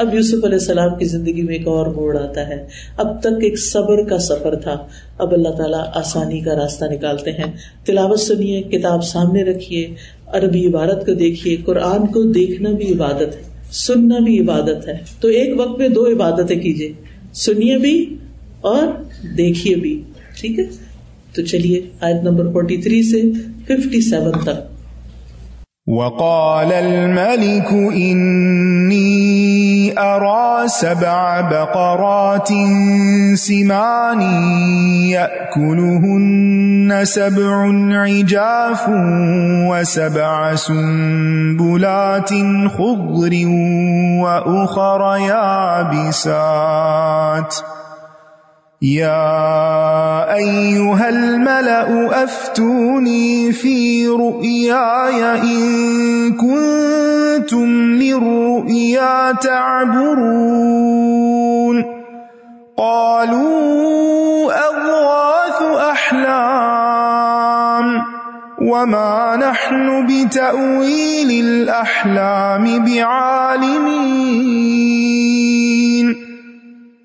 اب یوسف علیہ السلام کی زندگی میں ایک اور موڑ آتا ہے۔ اب تک ایک صبر کا سفر تھا۔ اب اللہ تعالیٰ آسانی کا راستہ نکالتے ہیں۔ تلاوت سنیے، کتاب سامنے رکھیے، عربی عبارت کو دیکھیے، قرآن کو دیکھنا بھی عبادت ہے، سننا بھی عبادت ہے۔ تو ایک وقت میں دو عبادتیں کیجیے۔ سنیے بھی اور دیکھیے بھی۔ ٹھیک ہے؟ تو چلیے، آیت نمبر فورٹی تھری سے ففٹی سیون تک۔ وقال الملك إني أرى سبع بقرات سمان يأكلهن سبع عجاف وسبع سنبلات خضر وأخر يابسات يا أيها الملأ أفتوني في رؤياي إن كنتم للرؤيا تعبرون. قالوا أضغاث أحلام وما نحن بتأويل الأحلام بعالمين.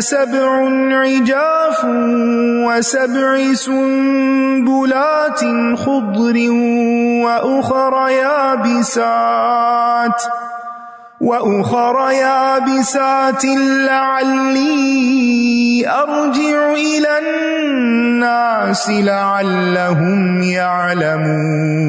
سبع عجاف وسبع سنبلات خضر وأخر يابسات وأخر يابسات لعلي أرجع إلى الناس لعلهم يعلمون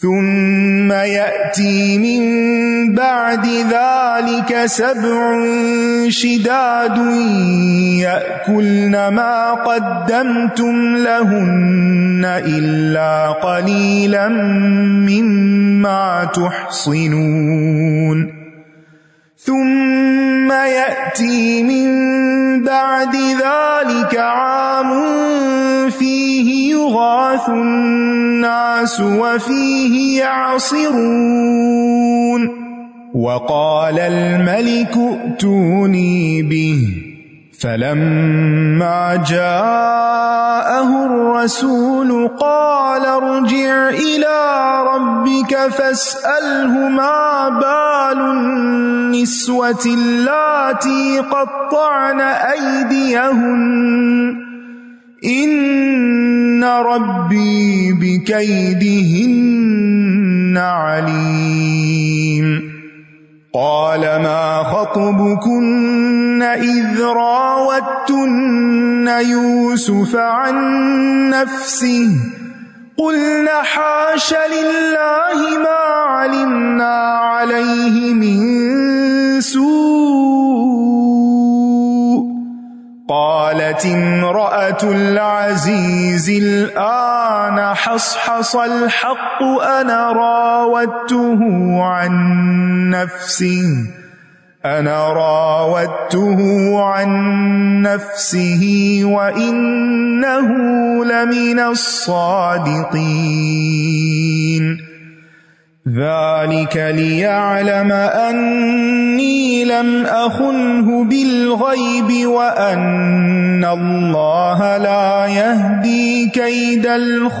ثم يأتي من بعد ذلك سبع شداد يأكلن ما قدمتم لهن إلا قليلا مما تحصنون ثم يأتي من بعد ذلك عام فيه يغاث الناس وفيه يعصرون. وقال الملك ائتوني به. فلما جاءه الرسول قال ارجع إلى ربك فاسأله ما بال النسوة اللاتي قطعن أيديهن. إن ربي بكيدهن عليم. قال ما خطبكن إذ راوتن يوسف عن نفسه قلنا حاش لله ما علمنا عليه من سوء قالت امرأة العزيز الآن حصحص الحق أنا راودته عن نفسه أنا راودته عن نفسه وإنه لمن الصادقين. ذلك ليعلم أني لم أخنه بالغيب وأن الله لا يهدي كيد الخائنين.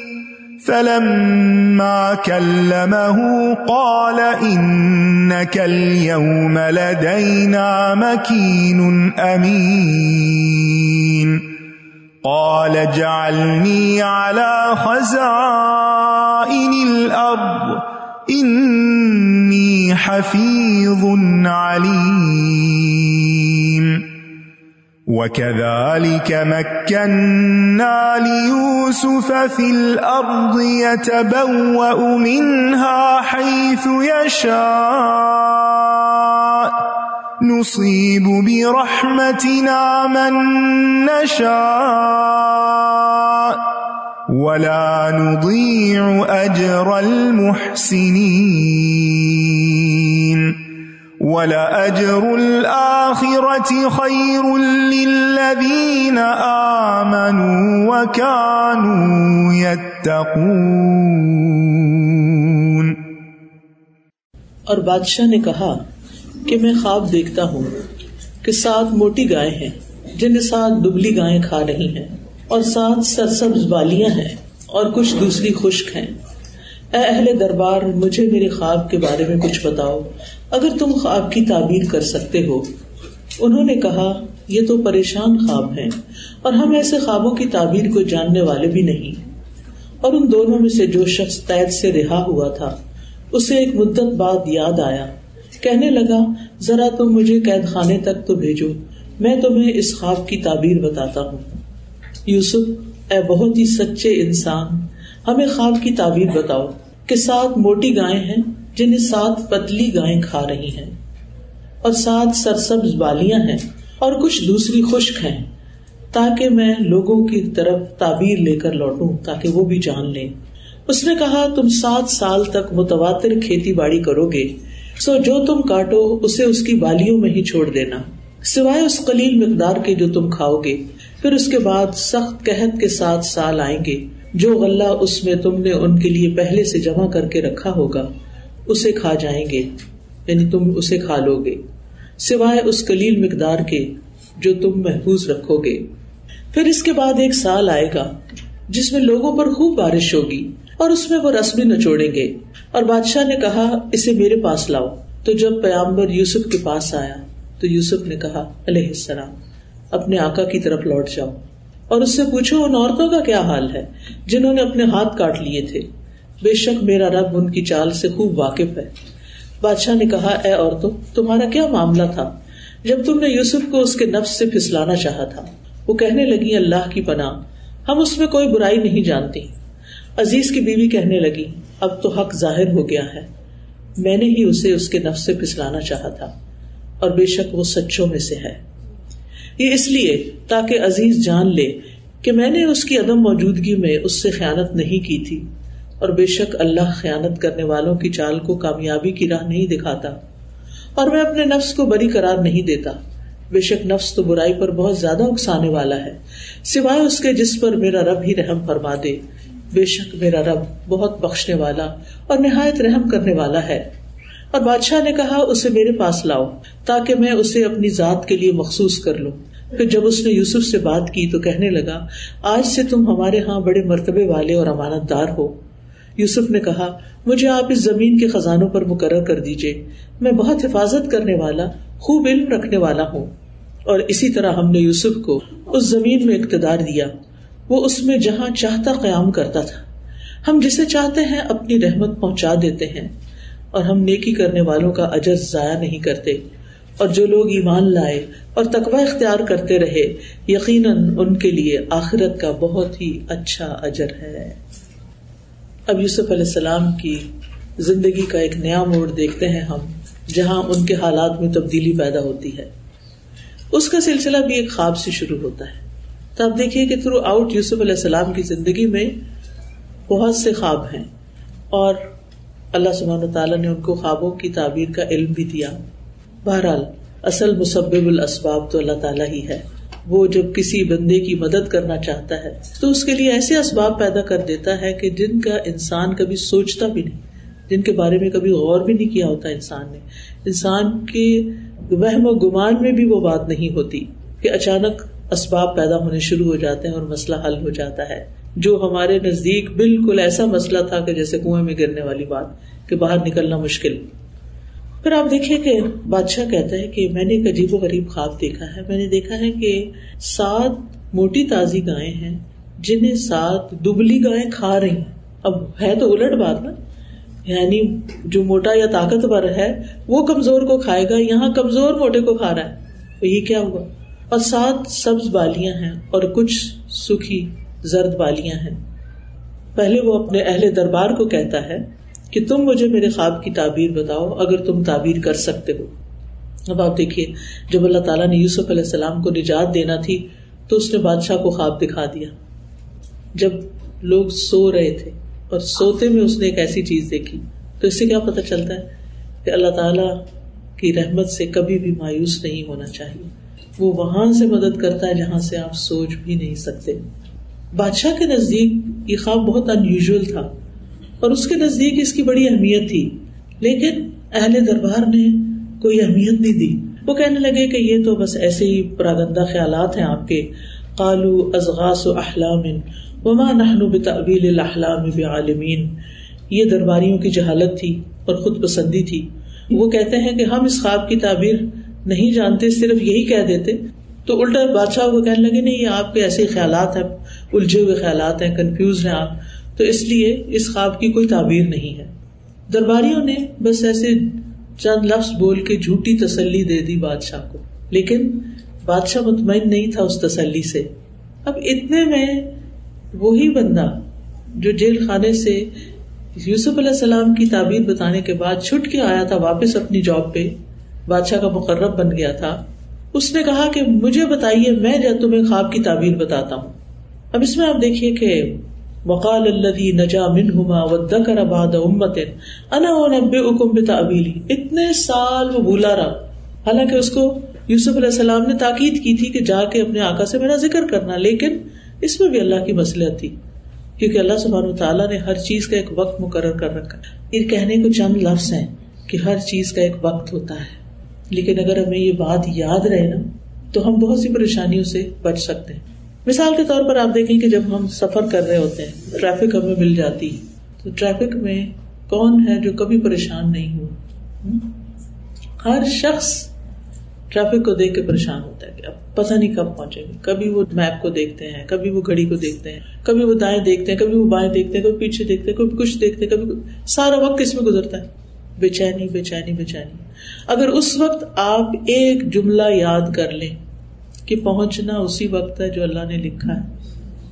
فلما كلمه قال إنك اليوم لدينا مكين أمين. قال جعلني على خزائن الأرض. إني حفيظ عليم. وكذلك مكنا ليوسف في الأرض يتبوأ منها حيث يشاء نصيب برحمتنا من نشاء ولا نضيع أجر المحسنين وَلَأَجْرُ الْآخِرَةِ خَيْرٌ لِلَّذِينَ آمَنُوا وَكَانُوا يَتَّقُونَ اور بادشاہ نے کہا کہ میں خواب دیکھتا ہوں کہ سات موٹی گائے ہیں جن سات دبلی گائیں کھا رہی ہیں اور سات سرسبز بالیاں ہیں اور کچھ دوسری خشک ہیں۔ اے اہل دربار، مجھے میرے خواب کے بارے میں کچھ بتاؤ۔ اگر تم خواب کی تعبیر کر سکتے ہو۔ انہوں نے کہا، یہ تو پریشان خواب ہیں اور ہم ایسے خوابوں کی تعبیر کو جاننے والے بھی نہیں۔ اور ان دونوں میں سے جو شخص قید سے رہا ہوا تھا، اسے ایک مدت بعد یاد آیا۔ کہنے لگا، ذرا تم مجھے قید خانے تک تو بھیجو، میں تمہیں اس خواب کی تعبیر بتاتا ہوں۔ یوسف، اے بہت ہی سچے انسان، ہمیں خواب کی تعبیر بتاؤ کہ سات موٹی گائے ہیں؟ جنہیں سات پتلی گائیں کھا رہی ہیں۔ اور سات سرسبز بالیاں ہیں اور کچھ دوسری خشک ہیں، تاکہ میں لوگوں کی طرف تعبیر لے کر لوٹوں، تاکہ وہ بھی جان لیں۔ اس نے کہا، تم سات سال تک متواتر کھیتی باڑی کرو گے، سو جو تم کاٹو، اسے اس کی بالیوں میں ہی چھوڑ دینا۔ سوائے اس قلیل مقدار کے جو تم کھاؤ گے، پھر اس کے بعد سخت قحط کے ساتھ سال آئیں گے۔ جو غلہ اس میں تم نے ان کے لیے پہلے سے جمع کر کے رکھا ہوگا اسے کھا جائیں گے یعنی تم اسے کھا لو گے۔ سوائے اس کلیل مقدار کے جو تم محفوظ رکھو گے۔ پھر اس کے بعد ایک سال آئے گا، جس میں لوگوں پر خوب بارش ہوگی اور اس میں وہ رسمی نچوڑیں گے۔ اور بادشاہ نے کہا، اسے میرے پاس لاؤ۔ تو جب پیامبر یوسف کے پاس آیا، تو یوسف نے کہا، علیہ السلام، اپنے آقا کی طرف لوٹ جاؤ۔ اور اس سے پوچھو، ان عورتوں کا کیا حال ہے؟ جنہوں نے اپنے ہاتھ کاٹ لیے تھے۔ بے شک میرا رب ان کی چال سے خوب واقف ہے۔ بادشاہ نے کہا، اے عورتوں، تمہارا کیا معاملہ تھا؟ جب تم نے یوسف کو اس کے نفس سے پھسلانا چاہا تھا۔ وہ کہنے لگی اللہ کی پناہ، ہم اس میں کوئی برائی نہیں جانتی عزیز کی بیوی کہنے لگی اب تو حق ظاہر ہو گیا ہے۔ میں نے ہی اسے اس کے نفس سے پھسلانا چاہا تھا، اور بے شک وہ سچوں میں سے ہے۔ یہ اس لیے، تاکہ عزیز جان لے کہ میں نے اس کی عدم موجودگی میں اس سے خیالت نہیں کی تھی۔ اور بے شک اللہ خیانت کرنے والوں کی چال کو کامیابی کی راہ نہیں دکھاتا۔ اور میں اپنے نفس کو بری قرار نہیں دیتا۔ بے شک نفس تو برائی پر بہت زیادہ اکسانے والا ہے۔ سوائے اس کے جس پر میرا رب ہی رحم فرما دے۔ بے شک میرا رب بہت بخشنے والا اور نہایت رحم کرنے والا ہے۔ اور بادشاہ نے کہا، اسے میرے پاس لاؤ تاکہ میں اسے اپنی ذات کے لیے مخصوص کر لوں۔ پھر جب اس نے یوسف سے بات کی تو کہنے لگا، آج سے تم ہمارے ہاں بڑے مرتبے والے اور امانت دار ہو۔ یوسف نے کہا، مجھے آپ اس زمین کے خزانوں پر مقرر کر دیجیے میں بہت حفاظت کرنے والا، خوب علم رکھنے والا ہوں۔ اور اسی طرح ہم نے یوسف کو اس زمین میں اقتدار دیا۔ وہ اس میں جہاں چاہتا قیام کرتا تھا۔ ہم جسے چاہتے ہیں اپنی رحمت پہنچا دیتے ہیں۔ اور ہم نیکی کرنے والوں کا اجر ضائع نہیں کرتے۔ اور جو لوگ ایمان لائے اور تقوی اختیار کرتے رہے، یقیناً ان کے لیے آخرت کا بہت ہی اچھا اجر ہے۔ اب یوسف علیہ السلام کی زندگی کا ایک نیا موڑ دیکھتے ہیں ہم، جہاں ان کے حالات میں تبدیلی پیدا ہوتی ہے۔ اس کا سلسلہ بھی ایک خواب سے شروع ہوتا ہے۔ تو آپ دیکھیے کہ تھرو آؤٹ یوسف علیہ السلام کی زندگی میں بہت سے خواب ہیں اور اللہ سبحانہ تعالیٰ نے ان کو خوابوں کی تعبیر کا علم بھی دیا۔ بہرحال، اصل مسبب الاسباب تو اللہ تعالیٰ ہی ہے۔ وہ جب کسی بندے کی مدد کرنا چاہتا ہے، تو اس کے لیے ایسے اسباب پیدا کر دیتا ہے کہ جن کا انسان کبھی سوچتا بھی نہیں، جن کے بارے میں کبھی غور بھی نہیں کیا ہوتا انسان نے۔ انسان کے وہم و گمان میں بھی وہ بات نہیں ہوتی کہ اچانک اسباب پیدا ہونے شروع ہو جاتے ہیں اور مسئلہ حل ہو جاتا ہے۔ جو ہمارے نزدیک بالکل ایسا مسئلہ تھا کہ جیسے کنویں میں گرنے والی بات، کہ باہر نکلنا مشکل۔ پھر آپ دیکھیے کہ بادشاہ کہتا ہے کہ میں نے ایک عجیب و غریب خواب دیکھا ہے۔ میں نے دیکھا ہے کہ سات موٹی تازی گائے ہیں جنہیں سات دبلی گائے کھا رہی ہیں۔ اب ہے تو الٹ بات نا۔ یعنی جو موٹا یا طاقتور ہے، وہ کمزور کو کھائے گا، یہاں کمزور موٹے کو کھا رہا ہے۔ تو یہ کیا ہوا؟ اور سات سبز بالیاں ہیں اور کچھ سکھی زرد بالیاں ہیں۔ پہلے وہ اپنے اہل دربار کو کہتا ہے کہ تم مجھے میرے خواب کی تعبیر بتاؤ اگر تم تعبیر کر سکتے ہو۔ اب آپ دیکھیے، جب اللہ تعالیٰ نے یوسف علیہ السلام کو نجات دینا تھی، تو اس نے بادشاہ کو خواب دکھا دیا۔ جب لوگ سو رہے تھے اور سوتے میں اس نے ایک ایسی چیز دیکھی، تو اس سے کیا پتا چلتا ہے کہ اللہ تعالی کی رحمت سے کبھی بھی مایوس نہیں ہونا چاہیے۔ وہ وہاں سے مدد کرتا ہے جہاں سے آپ سوچ بھی نہیں سکتے۔ بادشاہ کے نزدیک یہ خواب بہت ان تھا۔ اور اس کے نزدیک اس کی بڑی اہمیت تھی۔ لیکن اہل دربار نے کوئی اہمیت نہیں دی۔ وہ کہنے لگے کہ یہ تو بس ایسے ہی پراگندہ خیالات ہیں آپ کے۔ کالو ازغاس و احلام وما نحن بتعبیل الاحلام بعالمین۔ یہ درباریوں کی جہالت تھی اور خود پسندی تھی۔ وہ کہتے ہیں کہ ہم اس خواب کی تعبیر نہیں جانتے، صرف یہی کہہ دیتے۔ تو الٹا بادشاہ کو کہنے لگے، نہیں، یہ آپ کے ایسے خیالات ہیں، الجھے ہوئے خیالات ہیں کنفیوز ہیں آپ۔ تو اس لیے اس خواب کی کوئی تعبیر نہیں ہے۔ درباریوں نے بس ایسے چند لفظ بول کے جھوٹی تسلی دے دی بادشاہ کو، لیکن بادشاہ مطمئن نہیں تھا اس تسلی سے۔ اب اتنے میں وہی بندہ جو جیل خانے سے یوسف علیہ السلام کی تعبیر بتانے کے بعد چھٹ کے آیا تھا واپس اپنی جاب پہ، بادشاہ کا مقرر بن گیا تھا۔ اس نے کہا کہ مجھے بتائیے، میں جب تمہیں خواب کی تعبیر بتاتا ہوں۔ اب اس میں آپ دیکھیے کہ وقال الذي نجا منهما وذكر بعد امه انا انبئكم بتاويلي اتنے سال وہ بھولا رہا۔ حالانکہ اس کو یوسف علیہ السلام نے تاکید کی تھی کہ جا کے اپنے آقا سے میرا ذکر کرنا، لیکن اس میں بھی اللہ کی مسلح تھی، کیونکہ اللہ سبحانہ تعالیٰ نے ہر چیز کا ایک وقت مقرر کر رکھا۔ یہ کہنے کو چند لفظ ہیں کہ ہر چیز کا ایک وقت ہوتا ہے۔ لیکن اگر ہمیں یہ بات یاد رہے نا، تو ہم بہت سی پریشانیوں سے بچ سکتے ہیں۔ مثال کے طور پر آپ دیکھیں کہ جب ہم سفر کر رہے ہوتے ہیں، ٹریفک ہمیں مل جاتی، تو ٹریفک میں کون ہے جو کبھی پریشان نہیں ہوا ہر شخص ٹریفک کو دیکھ کے پریشان ہوتا ہے کہ اب پتہ نہیں کب پہنچے گے۔ کبھی وہ میپ کو دیکھتے ہیں، کبھی وہ گھڑی کو دیکھتے ہیں، کبھی وہ دائیں دیکھتے ہیں، کبھی وہ بائیں دیکھتے ہیں، کبھی پیچھے دیکھتے ہیں، کبھی کچھ دیکھتے ہیں، کبھی سارا وقت کس میں گزرتا ہے؟ بے چینی بے چینی بے چینی۔ اگر اس وقت آپ ایک جملہ یاد کر لیں کہ پہنچنا اسی وقت ہے جو اللہ نے لکھا ہے۔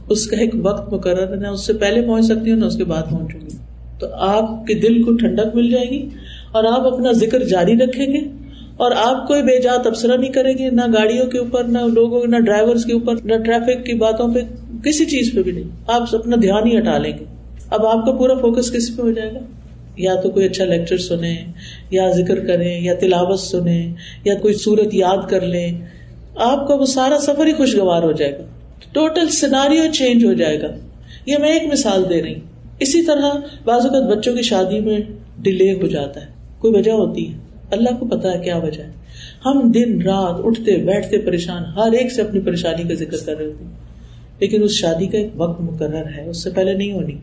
اس کا ایک وقت مقرر ہے اس سے پہلے پہنچ سکتی ہوں، نہ اس کے بعد پہنچوں گی۔ تو آپ کے دل کو ٹھنڈک مل جائے گی اور آپ اپنا ذکر جاری رکھیں گے۔ اور آپ کوئی بے جات ابسرا نہیں کریں گے، نہ گاڑیوں کے اوپر، نہ لوگوں، نہ ڈرائیور کے اوپر، نہ ٹریفک کی باتوں پہ، کسی چیز پہ بھی نہیں۔ آپ اپنا دھیان ہی ہٹا لیں گے۔ اب آپ کا پورا فوکس کس پہ ہو جائے گا؟ یا تو کوئی اچھا لیکچر سنیں، یا ذکر کریں، یا تلاوت سنیں، یا کوئی صورت یاد کر لیں۔ آپ کا وہ سارا سفر ہی خوشگوار ہو جائے گا۔ ٹوٹل سیناریو چینج ہو جائے گا۔ یہ میں ایک مثال دے رہی اسی طرح بعض اوقات بچوں کی شادی میں ڈیلے ہو جاتا ہے۔ کوئی وجہ ہوتی ہے۔ اللہ کو پتا ہے کیا وجہ ہے۔ ہم دن رات اٹھتے بیٹھتے پریشان، ہر ایک سے اپنی پریشانی کا ذکر کر رہے ہوتے لیکن اس شادی کا ایک وقت مقرر ہے۔ اس سے پہلے نہیں ہونی۔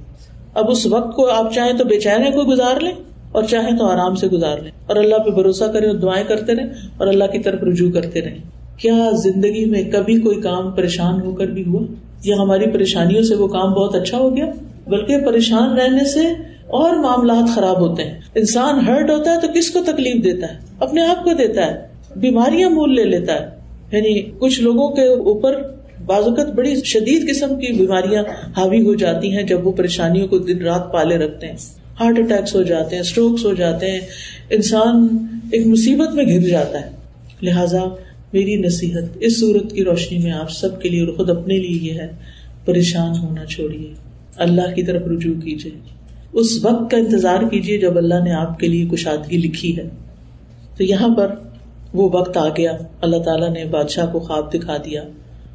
اب اس وقت کو آپ چاہیں تو بے چین کو گزار لیں اور چاہیں تو آرام سے گزار لیں۔ اور اللہ پہ بھروسہ کریں اور دعائیں کرتے رہیں اور اللہ کی طرف رجوع کرتے رہیں۔ کیا زندگی میں کبھی کوئی کام پریشان ہو کر بھی ہوا؟ یا ہماری پریشانیوں سے وہ کام بہت اچھا ہو گیا؟ بلکہ پریشان رہنے سے اور معاملات خراب ہوتے ہیں۔ انسان ہرٹ ہوتا ہے تو کس کو تکلیف دیتا ہے؟ اپنے آپ کو دیتا ہے۔ بیماریاں مول لے لیتا ہے۔ یعنی کچھ لوگوں کے اوپر بازوقت بڑی شدید قسم کی بیماریاں حاوی ہو جاتی ہیں جب وہ پریشانیوں کو دن رات پالے رکھتے ہیں۔ ہارٹ اٹیکس ہو جاتے ہیں اسٹروکس ہو جاتے ہیں۔ انسان ایک مصیبت میں گر جاتا ہے۔ لہذا میری نصیحت، اس صورت کی روشنی میں آپ سب کے لیے اور خود اپنے لیے یہ ہے، پریشان ہونا چھوڑیے۔ اللہ کی طرف رجوع کیجیے اس وقت کا انتظار کیجیے جب اللہ نے آپ کے لیے کشادگی لکھی ہے۔ تو یہاں پر وہ وقت آ گیا۔ اللہ تعالیٰ نے بادشاہ کو خواب دکھا دیا۔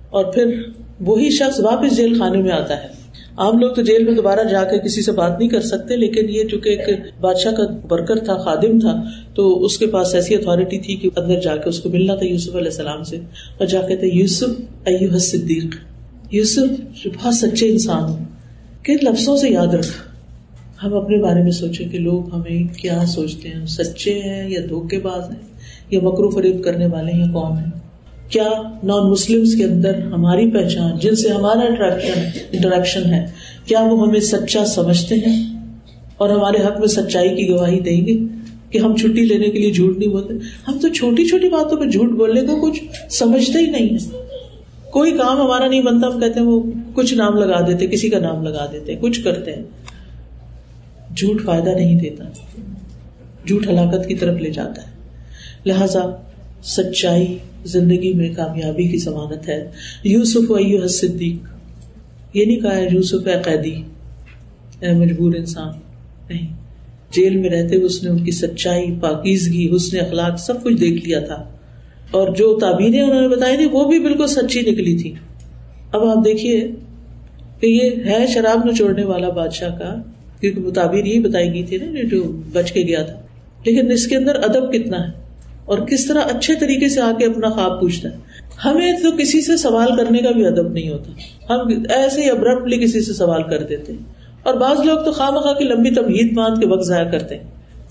اور پھر وہی شخص واپس جیل خانے میں آتا ہے۔ عام لوگ تو جیل میں دوبارہ جا کے کسی سے بات نہیں کر سکتے، لیکن یہ چونکہ ایک بادشاہ کا ورکر تھا، خادم تھا، تو اس کے پاس ایسی اتارٹی تھی کہ اندر جا کے اس کو ملنا تھا یوسف علیہ السلام سے۔ اور جا کے تھے یوسف ایوہ صدیق یوسف بہت سچے انسان ہوں کن لفظوں سے یاد رکھا ہم اپنے بارے میں سوچیں کہ لوگ ہمیں کیا سوچتے ہیں سچے ہیں یا دھوکے باز ہیں، یا مکرو فریب کرنے والے ہیں کون ہیں۔ کیا نان مسلم کے اندر ہماری پہچان، جن سے ہمارا انٹریکشن ہے، کیا وہ ہمیں سچا سمجھتے ہیں؟ اور ہمارے حق میں سچائی کی گواہی دیں گے کہ ہم چھٹی لینے کے لیے جھوٹ نہیں بولتے؟ ہم تو چھوٹی چھوٹی باتوں پہ جھوٹ بولنے کا کچھ سمجھتے ہی نہیں ہے کوئی کام ہمارا نہیں بنتا، ہم کہتے ہیں وہ کچھ نام لگا دیتے، کسی کا نام لگا دیتے، کچھ کرتے ہیں۔ جھوٹ فائدہ نہیں دیتا۔ جھوٹ ہلاکت کی طرف لے جاتا ہے۔ لہذا سچائی زندگی میں کامیابی کی ضمانت ہے۔ یوسف ایو صدیق یہ نہیں کہا یوسف اے قیدی۔ اے مجبور انسان، نہیں۔ جیل میں رہتے ہوئے اس نے ان کی سچائی، پاکیزگی، حسن اخلاق سب کچھ دیکھ لیا تھا۔ اور جو تعبیریں انہوں نے بتائی تھی وہ بھی بالکل سچی نکلی تھی اب آپ دیکھیے کہ یہ ہے شراب نچوڑنے والا بادشاہ کا، کیونکہ وہ تعبیر یہی بتائی گئی تھی نا جو بچ کے گیا تھا۔ لیکن اس کے اندر ادب کتنا ہے؟ اور کس طرح اچھے طریقے سے آ کے اپنا خواب پوچھتا ہے۔ ہمیں تو کسی سے سوال کرنے کا بھی ادب نہیں ہوتا۔ ہم ایسے ہی ابرپٹلی کسی سے سوال کر دیتے اور بعض لوگ تو خواہ مخواہ کی لمبی تمہید باندھ کے وقت ضائع کرتے ہیں۔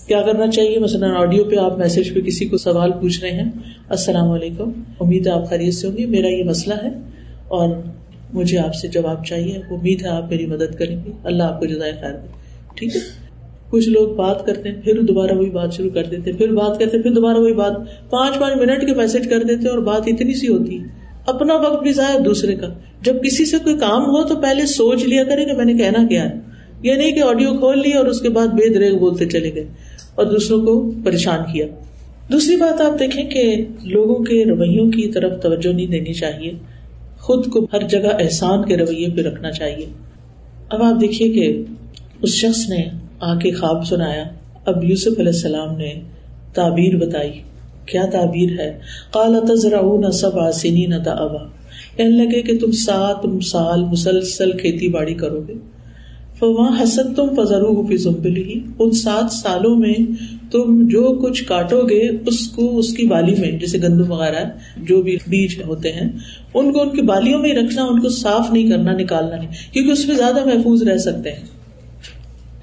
کیا کرنا چاہیے؟ مثلاً آڈیو پہ آپ میسج پہ کسی کو سوال پوچھ رہے ہیں۔ السلام علیکم۔ امید ہے آپ خرید سے ہوں گی میرا یہ مسئلہ ہے۔ اور مجھے آپ سے جواب چاہیے۔ امید ہے آپ میری مدد کریں گے۔ اللہ آپ کو جزائے خیر دے۔ ٹھیک ہے؟ کچھ لوگ بات کرتے ہیں، پھر دوبارہ وہی بات شروع کر دیتے پھر بات کرتے پھر دوبارہ وہی بات۔ پانچ پانچ منٹ کے میسج کر دیتے اور بات اتنی سی ہوتی ہے۔ اپنا وقت بھی ضائع دوسرے کا۔ جب کسی سے کوئی کام ہو تو پہلے سوچ لیا کرے کہ میں نے کہنا کیا ہے۔ یہ نہیں کہ آڈیو کھول لی اور اس کے بعد بے دریک بولتے چلے گئے اور دوسروں کو پریشان کیا۔ دوسری بات آپ دیکھیں کہ لوگوں کے رویوں کی طرف توجہ نہیں دینی چاہیے۔ خود کو ہر جگہ احسان کے رویے پہ رکھنا چاہیے۔ اب آپ دیکھیے کہ اس شخص نے آ کے خواب سنایا۔ اب یوسف علیہ السلام نے تعبیر بتائی۔ کیا تعبیر ہے؟ کالا تذرا سب آسینی نہ کہنے لگے کہ تم سات سال مسلسل کھیتی باڑی کرو گے۔ وہاں حسن تم فضرو فی زمبلی ان سات سالوں میں تم جو کچھ کاٹو گے، اس کو اس کی بالی میں، جیسے گندم وغیرہ، جو بھی بیج ہوتے ہیں، ان کو ان کی بالیوں میں رکھنا، ان کو صاف نہیں کرنا، نکالنا نہیں، کیونکہ اس میں زیادہ محفوظ رہ سکتے ہیں۔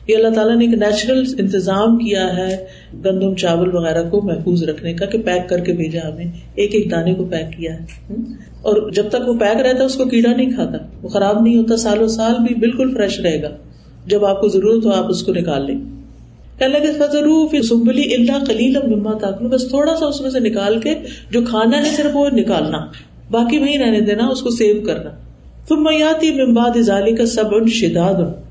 یہ اللہ تعالیٰ نے ایک نیچرل انتظام کیا ہے گندم چاول وغیرہ کو محفوظ رکھنے کا کہ پیک کر کے بھیجا ہمیں، ایک ایک دانے کو پیک کیا ہے اور جب تک وہ پیک رہتا ہے اس کو کیڑا نہیں کھاتا، وہ خراب نہیں ہوتا، سالوں سال بھی بالکل فریش رہے گا۔ جب آپ کو ضرورت ہو آپ اس کو نکال لیں۔ سمبلی اللہ کلیل مما تاکلو بس تھوڑا سا اس میں سے نکال کے جو کھانا ہے صرف وہ نکالنا، باقی وہی رہنے دینا، اس کو سیو کرنا۔ تم میاتی ممباد ازالی کا سب ان شداد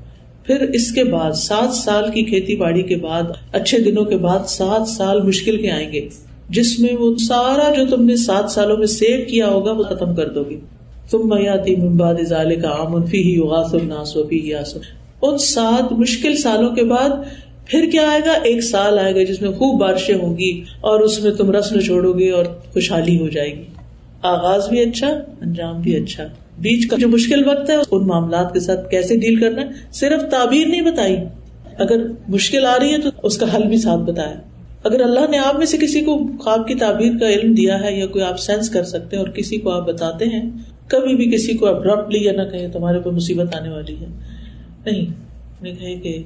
پھر اس کے بعد، سات سال کی کھیتی باڑی کے بعد، اچھے دنوں کے بعد سات سال مشکل کے آئیں گے، جس میں وہ سارا جو تم نے سات سالوں میں سیو کیا ہوگا، وہ ختم کر دو گی۔ تم میاتی ممباد ازالے کا آمن فی ہی الناس و فی ان سات مشکل سالوں کے بعد پھر کیا آئے گا؟ ایک سال آئے گا جس میں خوب بارشیں ہوں گی اور اس میں تم رسم چھوڑو گے اور خوشحالی ہو جائے گی۔ آغاز بھی اچھا انجام بھی اچھا۔ بیچ کا جو مشکل وقت ہے، ان معاملات کے ساتھ کیسے ڈیل کرنا ہے، صرف تعبیر نہیں بتائی۔ اگر مشکل آ رہی ہے تو اس کا حل بھی ساتھ بتایا۔ اگر اللہ نے آپ میں سے کسی کو خواب کی تعبیر کا علم دیا ہے یا کوئی آپ سینس کر سکتے ہیں اور کسی کو آپ بتاتے ہیں، کبھی بھی کسی کو ابرپٹلی یا نہ کہیں تمہارے کو مصیبت آنے والی ہے۔ نہیں کہ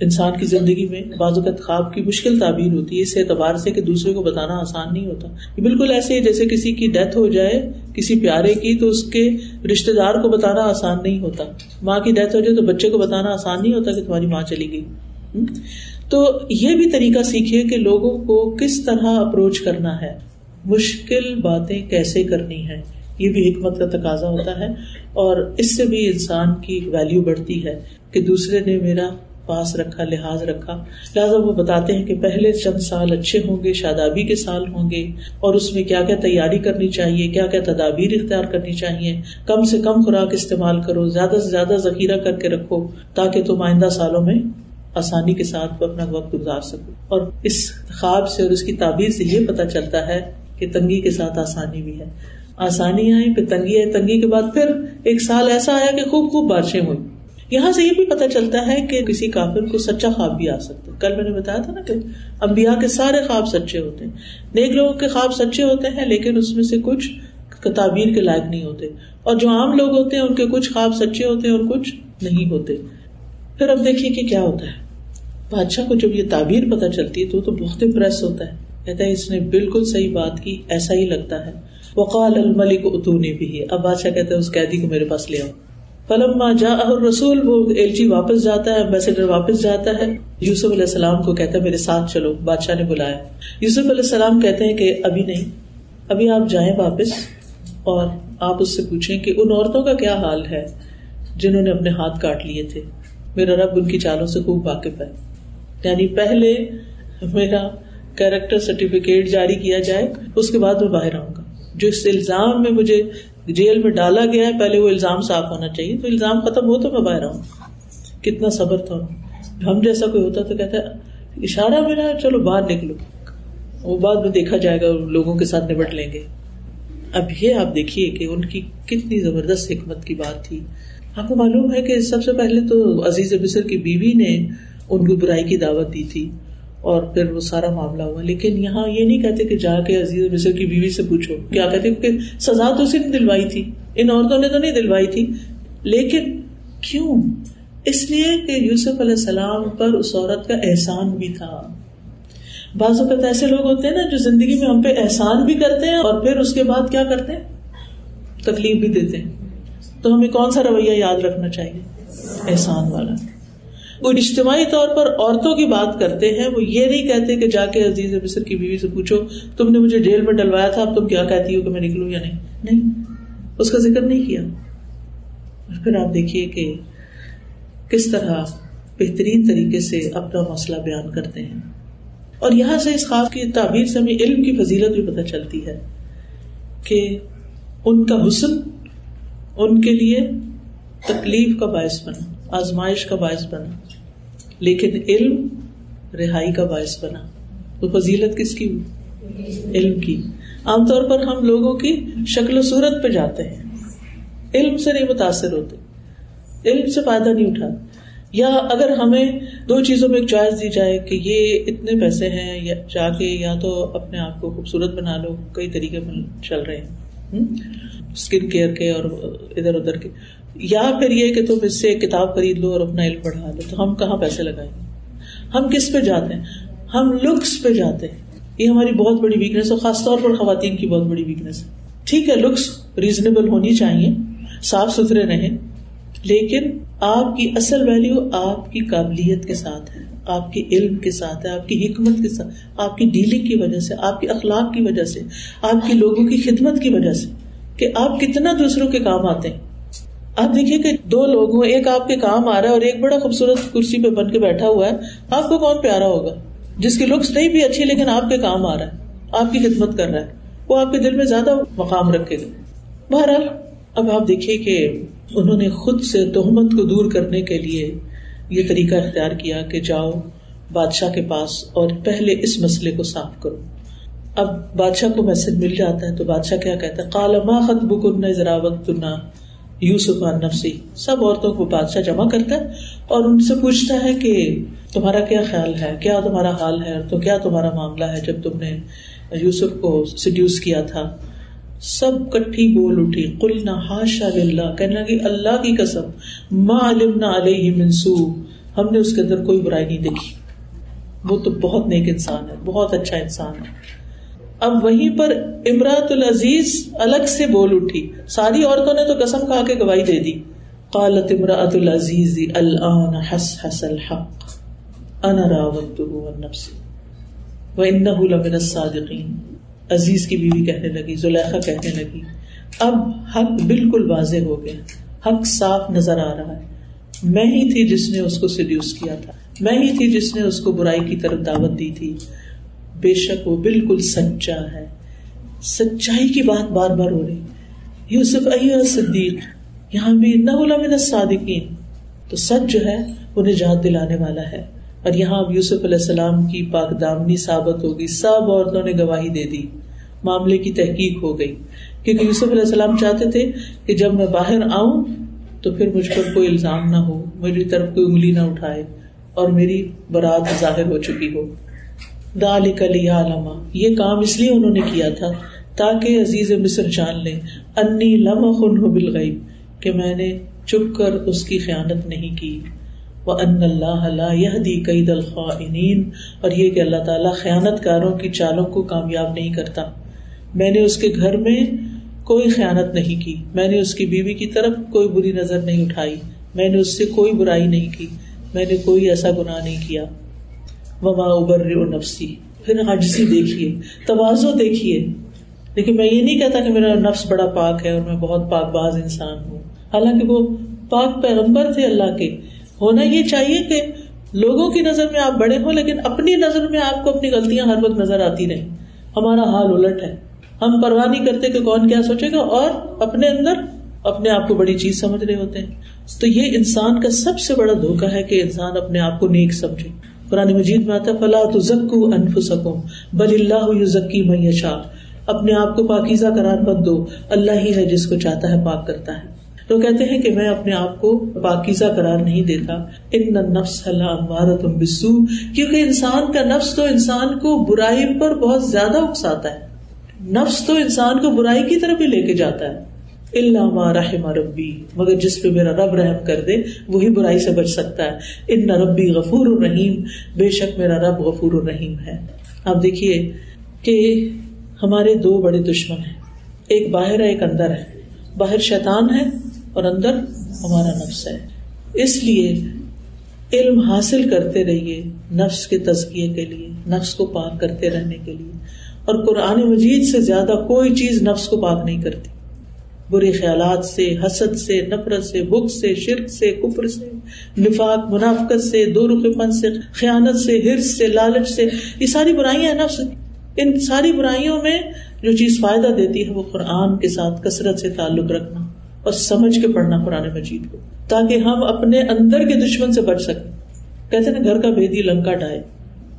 انسان کی زندگی میں بعض اوقات خواب کی مشکل تعبیر ہوتی ہے، اس اعتبار سے کہ دوسرے کو بتانا آسان نہیں ہوتا۔ بالکل ایسے ہی جیسے کسی کی ڈیتھ ہو جائے، کسی پیارے کی، تو اس کے رشتے دار کو بتانا آسان نہیں ہوتا۔ ماں کی ڈیتھ ہو جائے تو بچے کو بتانا آسان نہیں ہوتا کہ تمہاری ماں چلی گئی۔ تو یہ بھی طریقہ سیکھے کہ لوگوں کو کس طرح اپروچ کرنا ہے۔ مشکل باتیں کیسے کرنی ہے یہ بھی حکمت کا تقاضا ہوتا ہے اور اس سے بھی انسان کی ویلو بڑھتی ہے کہ دوسرے نے میرا پاس رکھا، لحاظ رکھا۔ لہٰذا وہ بتاتے ہیں کہ پہلے چند سال اچھے ہوں گے شادابی کے سال ہوں گے، اور اس میں کیا کیا تیاری کرنی چاہیے، کیا کیا تدابیر اختیار کرنی چاہیے۔ کم سے کم خوراک استعمال کرو، زیادہ سے زیادہ ذخیرہ کر کے رکھو، تاکہ تم آئندہ سالوں میں آسانی کے ساتھ اپنا وقت گزار سکو۔ اور اس خواب سے اور اس کی تعبیر سے یہ پتا چلتا ہے کہ تنگی کے ساتھ آسانی بھی ہے۔ آسانی آئی پھر تنگی آئی تنگی کے بعد پھر ایک سال ایسا آیا کہ خوب خوب بارشیں ہوئی یہاں سے یہ بھی پتا چلتا ہے کہ کسی کافر کو سچا خواب بھی آ سکتا ہے۔ کل میں نے بتایا تھا نا کہ امبیا کے سارے خواب سچے ہوتے ہیں۔ نیک لوگوں کے خواب سچے ہوتے ہیں، لیکن اس میں سے کچھ تعبیر کے لائق نہیں ہوتے۔ اور جو عام لوگ ہوتے ہیں، ان کے کچھ خواب سچے ہوتے ہیں، اور کچھ نہیں ہوتے۔ پھر اب دیکھیے کہ کیا ہوتا ہے۔ بادشاہ کو جب یہ تعبیر پتہ چلتی ہے تو تو بہت امپریس ہوتا ہے۔ کہتا ہے، اس نے بالکل صحیح بات کی، ایسا ہی لگتا ہے۔ وقال الملک اتونی بھی ہے اب بادشاہ کہتے ہیں اس قیدی کو میرے پاس لے آؤ۔ فلم جا رسول وہ ایل واپس جاتا ہے امبیسڈر واپس جاتا ہے۔ یوسف علیہ السلام کو کہتا ہے، میرے ساتھ چلو، بادشاہ نے بلایا۔ یوسف علیہ السلام کہتے ہیں کہ ابھی نہیں، ابھی آپ جائیں واپس اور آپ اس سے پوچھیں کہ ان عورتوں کا کیا حال ہے جنہوں نے اپنے ہاتھ کاٹ لیے تھے۔ میرا رب ان کی چالوں سے خوب واقف ہے۔ یعنی پہلے میرا کیریکٹر سرٹیفکیٹ جاری کیا جائے، اس کے بعد میں باہر آؤں گا۔ جو اس الزام میں مجھے جیل میں ڈالا گیا ہے، پہلے وہ الزام صاف ہونا چاہیے۔ تو الزام ختم ہو تو میں باہر آؤں۔ کتنا صبر تھا۔ ہم جیسا کوئی ہوتا تو کہتا اشارہ میرا چلو باہر نکلو وہ بعد میں دیکھا جائے گا، لوگوں کے ساتھ نبٹ لیں گے۔ اب یہ آپ دیکھیے کہ ان کی کتنی زبردست حکمت کی بات تھی۔ آپ کو معلوم ہے کہ سب سے پہلے تو عزیز مصر کی بیوی نے ان کو برائی کی دعوت دی تھی۔ اور پھر وہ سارا معاملہ ہوا۔ لیکن یہاں یہ نہیں کہتے کہ جا کے عزیز مصر کی بیوی سے پوچھو۔ کیا کہتے؟ کہ سزا تو صرف دلوائی تھی۔ ان عورتوں نے تو نہیں دلوائی تھی۔ لیکن کیوں؟ اس لیے کہ یوسف علیہ السلام پر اس عورت کا احسان بھی تھا۔ بعض اوقات ایسے لوگ ہوتے ہیں نا جو زندگی میں ہم پہ احسان بھی کرتے ہیں اور پھر اس کے بعد کیا کرتے ہیں؟ تکلیف بھی دیتے ہیں۔ تو ہمیں کون سا رویہ یاد رکھنا چاہیے؟ احسان والا۔ وہ اجتماعی طور پر عورتوں کی بات کرتے ہیں، وہ یہ نہیں کہتے کہ جا کے عزیز مصر کی بیوی سے پوچھو، تم نے مجھے جیل میں ڈلوایا تھا، اب تم کیا کہتی ہو کہ میں نکلوں یا نہیں؟ نہیں، اس کا ذکر نہیں کیا۔ اور پھر آپ دیکھیے کہ کس طرح بہترین طریقے سے اپنا مسئلہ بیان کرتے ہیں۔ اور یہاں سے اس خواب کی تعبیر سے ہمیں علم کی فضیلت بھی پتہ چلتی ہے کہ ان کا حسن، ان کے لیے تکلیف کا باعث بنا، آزمائش کا باعث بنا۔ لیکن علم رہائی کا باعث بنا۔ تو فضیلت کس کی؟ علم کی۔ عام طور پر ہم لوگوں کی شکل و صورت پہ جاتے ہیں۔ علم سے نہیں متاثر ہوتے۔ علم سے فائدہ نہیں اٹھاتے۔ یا اگر ہمیں دو چیزوں میں ایک چوائس دی جائے کہ یہ اتنے پیسے ہیں، یا جا کے یا تو اپنے آپ کو خوبصورت بنا لو، کئی طریقے چل رہے ہیں۔ اسکن کیئر کے اور ادھر ادھر کے۔ یا پھر یہ کہ تم اس سے کتاب خرید لو اور اپنا علم پڑھا لو، تو ہم کہاں پیسے لگائیں گے؟ ہم کس پہ جاتے ہیں؟ ہم لکس پہ جاتے ہیں۔ یہ ہماری بہت بڑی ویکنیس ہے، خاص طور پر خواتین کی بہت بڑی ویکنیس ہے۔ ٹھیک ہے لکس ریزنیبل ہونی چاہیے، صاف ستھرے رہیں، لیکن آپ کی اصل ویلو آپ کی قابلیت کے ساتھ ہے، آپ کے علم کے ساتھ ہے، آپ کی حکمت کے ساتھ، آپ کی ڈیلنگ کی وجہ سے، آپ کے اخلاق کی وجہ سے، آپ کی لوگوں کی خدمت کی وجہ سے۔ کہ آپ کتنا دوسروں کے کام آتے ہیں۔ آپ دیکھیے کہ دو لوگ ہوں، ایک آپ کے کام آ رہا ہے اور ایک بڑا خوبصورت کرسی پہ بن کے بیٹھا ہوا ہے۔ آپ کو کون پیارا ہوگا؟ جس کی لکس نہیں بھی اچھی لیکن آپ کے کام آ رہا ہے۔ آپ کی خدمت کر رہا ہے۔ وہ آپ کے دل میں زیادہ مقام رکھے گا۔ بہرحال، اب آپ دیکھیے کہ انہوں نے خود سے تہمت کو دور کرنے کے لیے یہ طریقہ اختیار کیا کہ جاؤ بادشاہ کے پاس اور پہلے اس مسئلے کو صاف کرو۔ اب بادشاہ کو میسج مل جاتا ہے تو بادشاہ کیا کہتا ہے؟ کالما خط بکن ذراوت یوسف نفسی۔ سب عورتوں کو بادشاہ جمع کرتا ہے اور ان سے پوچھتا ہے کہ تمہارا کیا خیال ہے؟ کیا تمہارا حال ہے؟ تو کیا تمہارا معاملہ ہے جب تم نے یوسف کو سڈیوس کیا تھا؟ سب کٹھی بول اٹھی۔ کل نہ ہاشا اللہ کہنے لگی اللہ کی قسم ماں علم نہ علیہ منسوخ ہم نے اس کے اندر کوئی برائی نہیں دیکھی۔ وہ تو بہت نیک انسان ہے، بہت اچھا انسان ہے۔ اب وہیں پر امراط العزیز الگ سے بول اٹھی۔ ساری عورتوں نے تو قسم کھا کے گواہی دے دی۔ قالت امراط العزیز الان حس حس الحق، انا راودته عن نفسي وانه لمن الصادقين عزیز کی بیوی کہنے لگی، زلیخا کہنے لگی، اب حق بالکل واضح ہو گیا۔ حق صاف نظر آ رہا ہے۔ میں ہی تھی جس نے اس کو سیڈیوس کیا تھا۔ میں ہی تھی جس نے اس کو برائی کی طرف دعوت دی تھی۔ بے شک وہ بالکل سچا ہے۔ سچائی کی بات بار بار ہو رہی۔ یوسف صدیق، یہاں بھی نہ بولا من صادقین تو سچ جو ہے، وہ نجات دلانے والا ہے۔ اور یہاں اب یوسف علیہ السلام کی پاک دامنی ثابت ہوگی۔ سب عورتوں نے گواہی دے دی۔ معاملے کی تحقیق ہو گئی۔ کیونکہ یوسف علیہ السلام چاہتے تھے کہ جب میں باہر آؤں، تو پھر مجھ پر کوئی الزام نہ ہو، میری طرف کوئی انگلی نہ اٹھائے اور میری برات ظاہر ہو چکی ہو۔ دال کلی عالما یہ کام اس لیے انہوں نے کیا تھا تاکہ عزیز مصر جان لے۔ انی لم خن ہو بالغیب، کہ میں نے چپ کر اس کی خیانت نہیں کی۔ وہ ان اللہ یہ دی کئی دل اور یہ کہ اللہ تعالیٰ خیانت کاروں کی چالوں کو کامیاب نہیں کرتا۔ میں نے اس کے گھر میں کوئی خیانت نہیں کی۔ میں نے اس کی بیوی کی طرف کوئی بری نظر نہیں اٹھائی۔ میں نے اس سے کوئی برائی نہیں کی۔ میں نے کوئی ایسا گناہ نہیں کیا۔ وما ابر نفسی پھر حاجسی دیکھیے توازو دیکھیے۔ لیکن میں یہ نہیں کہتا کہ میرا نفس بڑا پاک ہے اور میں بہت پاک باز انسان ہوں۔ حالانکہ وہ پاک پیغمبر تھے اللہ کے۔ ہونا یہ چاہیے کہ لوگوں کی نظر میں آپ بڑے ہوں، لیکن اپنی نظر میں آپ کو اپنی غلطیاں ہر وقت نظر آتی رہیں۔ ہمارا حال الٹ ہے۔ ہم پرواہ نہیں کرتے کہ کون کیا سوچے گا اور اپنے اندر اپنے آپ کو بڑی چیز سمجھ رہے ہوتے ہیں۔ تو یہ انسان کا سب سے بڑا دھوکا ہے کہ انسان اپنے آپ کو نیک سمجھے۔ قرآن مجید میں آتا فلا تو زکو انف سکو بل اللہ ذکی میشا اپنے آپ کو پاکیزہ قرار مت دو، اللہ ہی ہے جس کو چاہتا ہے، پاک کرتا ہے۔ تو کہتے ہیں کہ میں اپنے آپ کو پاکیزہ قرار نہیں دیتا۔ ان نفس تم بسو کیونکہ انسان کا نفس تو انسان کو برائی پر بہت زیادہ اکساتا ہے۔ نفس تو انسان کو برائی کی طرف ہی لے کے جاتا ہے۔ اللہ رحم ربی مگر جس پہ میرا رب رحم کر دے، وہی برائی سے بچ سکتا ہے۔ ان نہ ربی غفور الرحیم بے شک میرا رب غفور الرحیم ہے۔ آپ دیکھیے کہ ہمارے دو بڑے دشمن ہیں۔ ایک باہر ہے، ایک اندر ہے۔ باہر شیطان ہے اور اندر ہمارا نفس ہے۔ اس لیے علم حاصل کرتے رہیے نفس کے تزکیے کے لیے، نفس کو پاک کرتے رہنے کے لیے۔ اور قرآن مجید سے زیادہ کوئی چیز نفس کو پاک نہیں کرتی۔ برے خیالات سے، حسد سے، نفرت سے بک سے، شرک سے، کفر سے، نفاق، منافقت سے دو رخ سے، خیانت سے ہرس سے، لالچ سے، یہ ساری برائیاں ہیں نفس ان ساری برائیوں میں جو چیز فائدہ دیتی ہے وہ قرآن کے ساتھ کثرت سے تعلق رکھنا اور سمجھ کے پڑھنا قرآن مجید کو، تاکہ ہم اپنے اندر کے دشمن سے بچ سکیں۔ کہتے نا، گھر کا بےدی لنکا ڈائے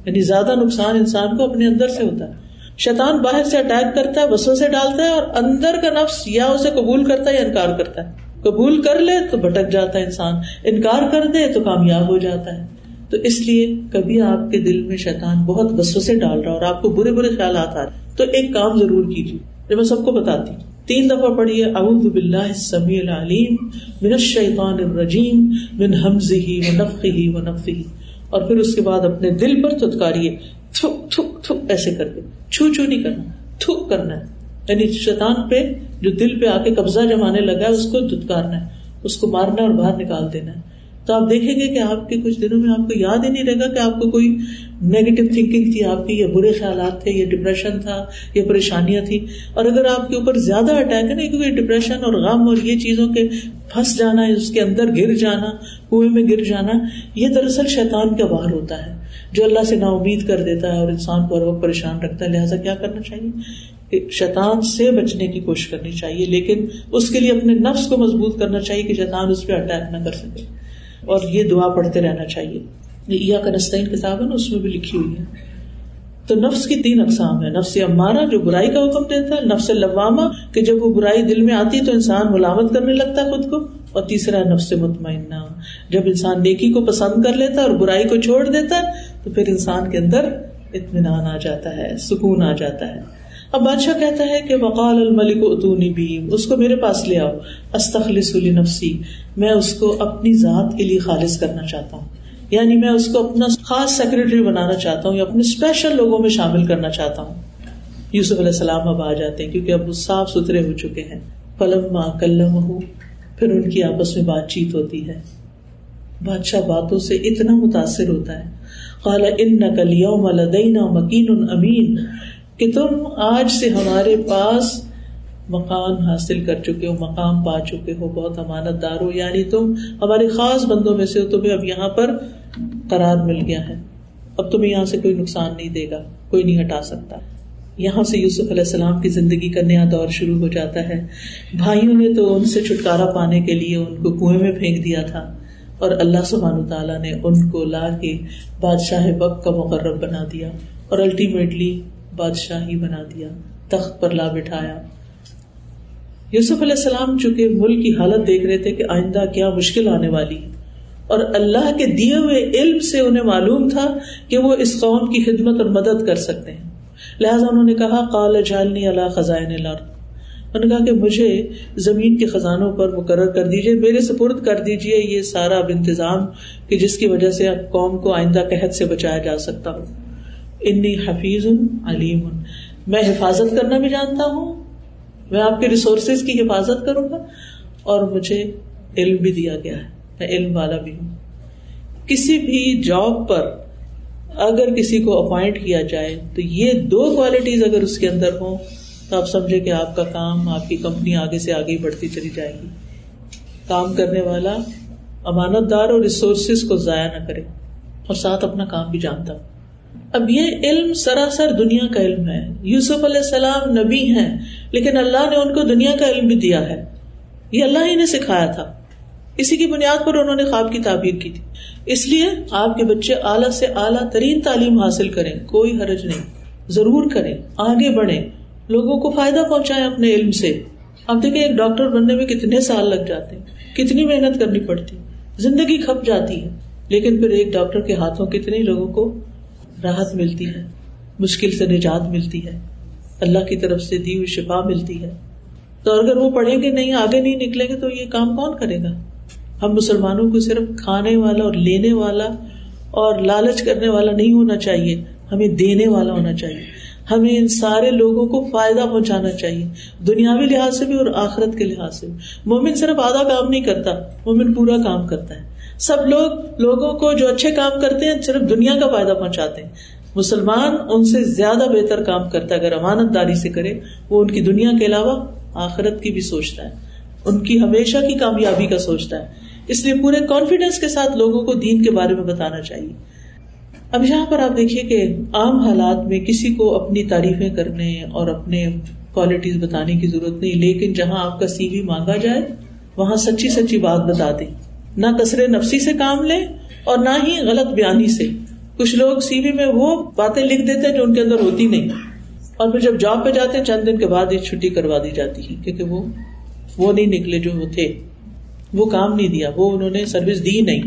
یعنی زیادہ نقصان انسان کو اپنے اندر سے ہوتا ہے۔ شیطان باہر سے اٹیک کرتا ہے بسوں سے ڈالتا ہے اور اندر کا نفس یا اسے قبول کرتا ہے یا انکار کرتا ہے۔ قبول کر لے تو بھٹک جاتا ہے انسان، انکار کر دے تو کامیاب ہو جاتا ہے۔ تو اس لیے کبھی آپ کے دل میں شیطان بہت بسوں سے ڈال رہا اور آپ کو برے برے خیالات آ رہے تو ایک کام ضرور کیجیے جو میں سب کو بتاتی ہوں۔ تین دفعہ پڑھیے، اعوذ باللہ السمیع العلیم، من الشیطان الرجیم، من حمزه ونفخه ونفثه اور پھر اس کے بعد اپنے دل پر تھتکاریے تھو تھو تھو، ایسے کر کے۔ چھو چھو نہیں کرنا تھوک کرنا ہے۔ یعنی شیطان پہ جو دل پہ آ کے قبضہ جمانے لگا ہے، اس کو دھتکارنا ہے، اس کو مارنا اور باہر نکال دینا ہے۔ تو آپ دیکھیں گے کہ آپ کے کچھ دنوں میں آپ کو یاد ہی نہیں رہے گا کہ آپ کو کوئی نیگیٹو تھنکنگ تھی، آپ کی یا برے خیالات تھے یا ڈپریشن تھا یا پریشانیاں تھی اور اگر آپ کے اوپر زیادہ اٹیک ہے نا، کیونکہ ڈپریشن اور غم اور یہ چیزوں کے پھنس جانا، اس کے اندر گر جانا، کنویں میں گر جانا، یہ دراصل شیطان کا وار ہوتا ہے۔ جو اللہ سے نا امید کر دیتا ہے اور انسان کو ہر وقت پریشان رکھتا ہے، لہٰذا کیا کرنا چاہیے؟ کہ شیطان سے بچنے کی کوشش کرنی چاہیے، لیکن اس کے لیے اپنے نفس کو مضبوط کرنا چاہیے کہ شیطان اس پہ اٹیک نہ کر سکے۔ اور یہ دعا پڑھتے رہنا چاہیے۔ یا کنستین کتاب ہے نا، اس میں بھی لکھی ہوئی ہے۔ تو نفس کی تین اقسام ہے نفس امارا جو برائی کا حکم دیتا ہے، نفس لوامہ کہ جب وہ برائی دل میں آتی تو انسان ملامت کرنے لگتا ہے خود کو۔ اور تیسرا نفس مطمئنہ۔ جب انسان نیکی کو پسند کر لیتا ہے اور برائی کو چھوڑ دیتا ہے، تو پھر انسان کے اندر اطمینان آ جاتا ہے، سکون آ جاتا ہے۔ اب بادشاہ کہتا ہے کہ وقال الملک اتونی بیم، اس کو میرے پاس لے آؤ۔ استخلص نفسی میں اس کو اپنی ذات کے لیے خالص کرنا چاہتا ہوں۔ یعنی میں اس کو اپنا خاص سیکرٹری بنانا چاہتا ہوں یا اپنے اسپیشل لوگوں میں شامل کرنا چاہتا ہوں۔ یوسف علیہ السلام اب آ جاتے ہیں کیونکہ اب وہ صاف ستھرے ہو چکے ہیں۔ پلم ماں کلم ہو پھر ان کی آپس میں بات چیت ہوتی ہے۔ بادشاہ باتوں سے اتنا متاثر ہوتا ہے۔ کالا ان نقل یوم لدینا مکین امین کہ تم آج سے ہمارے پاس مقام حاصل کر چکے ہو، مقام پا چکے ہو، بہت امانت دار ہو۔ یعنی تم ہمارے خاص بندوں میں سے ہو، تمہیں اب یہاں پر قرار مل گیا ہے۔ اب تمہیں یہاں سے کوئی نقصان نہیں دے گا، کوئی نہیں ہٹا سکتا۔ یہاں سے یوسف علیہ السلام کی زندگی کا نیا دور شروع ہو جاتا ہے۔ بھائیوں نے تو ان سے چھٹکارا پانے کے لیے ان کو کنویں میں پھینک دیا تھا۔ اور اللہ سبحان تعالیٰ نے ان کو لا کے بادشاہ بک کا مقرر بنا دیا اور الٹیمیٹلی بادشاہ بنا دیا، تخت پر لا بٹھایا۔ یوسف علیہ السلام چونکہ ملک کی حالت دیکھ رہے تھے کہ آئندہ کیا مشکل آنے والی۔ اور اللہ کے دیے ہوئے علم سے انہیں معلوم تھا کہ وہ اس قوم کی خدمت اور مدد کر سکتے ہیں۔ لہٰذا انہوں نے کہا کال جالنی اللہ خزائن انہوں نے کہا کہ مجھے زمین کے خزانوں پر مقرر کر دیجیے میرے سپرد کر دیجیے یہ سارا اب انتظام کہ جس کی وجہ سے قوم کو آئندہ قحط سے بچایا جا سکتا ہو۔ انی حفیظ علیم۔ میں حفاظت کرنا بھی جانتا ہوں، میں آپ کے ریسورسز کی حفاظت کروں گا اور مجھے علم بھی دیا گیا ہے۔ میں علم والا بھی ہوں۔ کسی بھی جاب پر اگر کسی کو اپوائنٹ کیا جائے تو یہ دو کوالٹیز اگر اس کے اندر ہوں تو آپ سمجھے کہ آپ کا کام، آپ کی کمپنی آگے سے آگے بڑھتی چلی جائے گی۔ کام کرنے والا امانت دار اور ریسورسز کو ضائع نہ کرے اور ساتھ اپنا کام بھی جانتا۔ اب یہ علم سراسر دنیا کا علم ہے۔ یوسف علیہ السلام نبی ہیں، لیکن اللہ نے ان کو دنیا کا علم بھی دیا ہے۔ یہ اللہ ہی نے سکھایا تھا۔ اسی کی بنیاد پر انہوں نے خواب کی تعبیر کی تھی۔ اس لیے آپ کے بچے اعلیٰ سے اعلیٰ ترین تعلیم حاصل کریں، کوئی حرج نہیں۔ ضرور کریں، آگے بڑھیں۔ لوگوں کو فائدہ پہنچائے اپنے علم سے۔ اب دیکھیں ایک ڈاکٹر بننے میں کتنے سال لگ جاتے ہیں، کتنی محنت کرنی پڑتی زندگی کھپ جاتی ہے، لیکن پھر ایک ڈاکٹر کے ہاتھوں کتنے لوگوں کو راحت ملتی ہے، مشکل سے نجات ملتی ہے۔ اللہ کی طرف سے دی ہوئی شفا ملتی ہے۔ تو اگر وہ پڑھیں گے نہیں، آگے نہیں نکلیں گے، تو یہ کام کون کرے گا؟ ہم مسلمانوں کو صرف کھانے والا اور لینے والا اور لالچ کرنے والا نہیں ہونا چاہیے، ہمیں دینے والا ہونا چاہیے۔ ہمیں ان سارے لوگوں کو فائدہ پہنچانا چاہیے، دنیاوی لحاظ سے بھی اور آخرت کے لحاظ سے بھی۔ مومن صرف آدھا کام نہیں کرتا، مومن پورا کام کرتا ہے۔ سب لوگ لوگوں کو جو اچھے کام کرتے ہیں، صرف دنیا کا فائدہ پہنچاتے ہیں۔ مسلمان ان سے زیادہ بہتر کام کرتا ہے، اگر امانت داری سے کرے، وہ ان کی دنیا کے علاوہ آخرت کی بھی سوچتا ہے۔ ان کی ہمیشہ کی کامیابی کا سوچتا ہے۔ اس لیے پورے کانفیڈینس کے ساتھ لوگوں کو دین کے بارے میں بتانا چاہیے۔ اب یہاں پر آپ دیکھیے کہ عام حالات میں کسی کو اپنی تعریفیں کرنے اور اپنے کوالٹیز بتانے کی ضرورت نہیں، لیکن جہاں آپ کا سی وی مانگا جائے، وہاں سچی سچی بات بتا دیں۔ نہ کثر نفسی سے کام لیں اور نہ ہی غلط بیانی سے۔ کچھ لوگ سی وی میں وہ باتیں لکھ دیتے ہیں جو ان کے اندر ہوتی نہیں۔ اور پھر جب جاب پہ جاتے ہیں، چند دن کے بعد یہ چھٹی کروا دی جاتی ہے، کیونکہ وہ وہ نہیں نکلے جو وہ تھے۔ وہ کام نہیں دیا، وہ انہوں نے سروس دی نہیں۔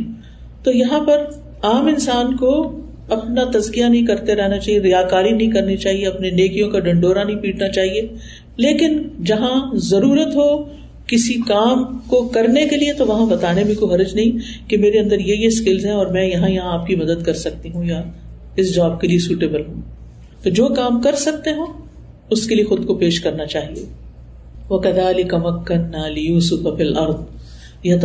تو یہاں پر عام انسان کو اپنا تزکیہ نہیں کرتے رہنا چاہیے ریا کاری نہیں کرنی چاہیے، اپنے نیکیوں کا ڈنڈورا نہیں پیٹنا چاہیے۔ لیکن جہاں ضرورت ہو کسی کام کو کرنے کے لیے، تو وہاں بتانے میں کوئی حرج نہیں کہ میرے اندر یہ یہ اسکلز ہیں اور میں یہاں یہاں آپ کی مدد کر سکتی ہوں یا اس جاب کے لیے سوٹیبل ہوں۔ تو جو کام کر سکتے ہوں، اس کے لیے خود کو پیش کرنا چاہیے۔ وہ کدا علی کمکن علی یوسف ارد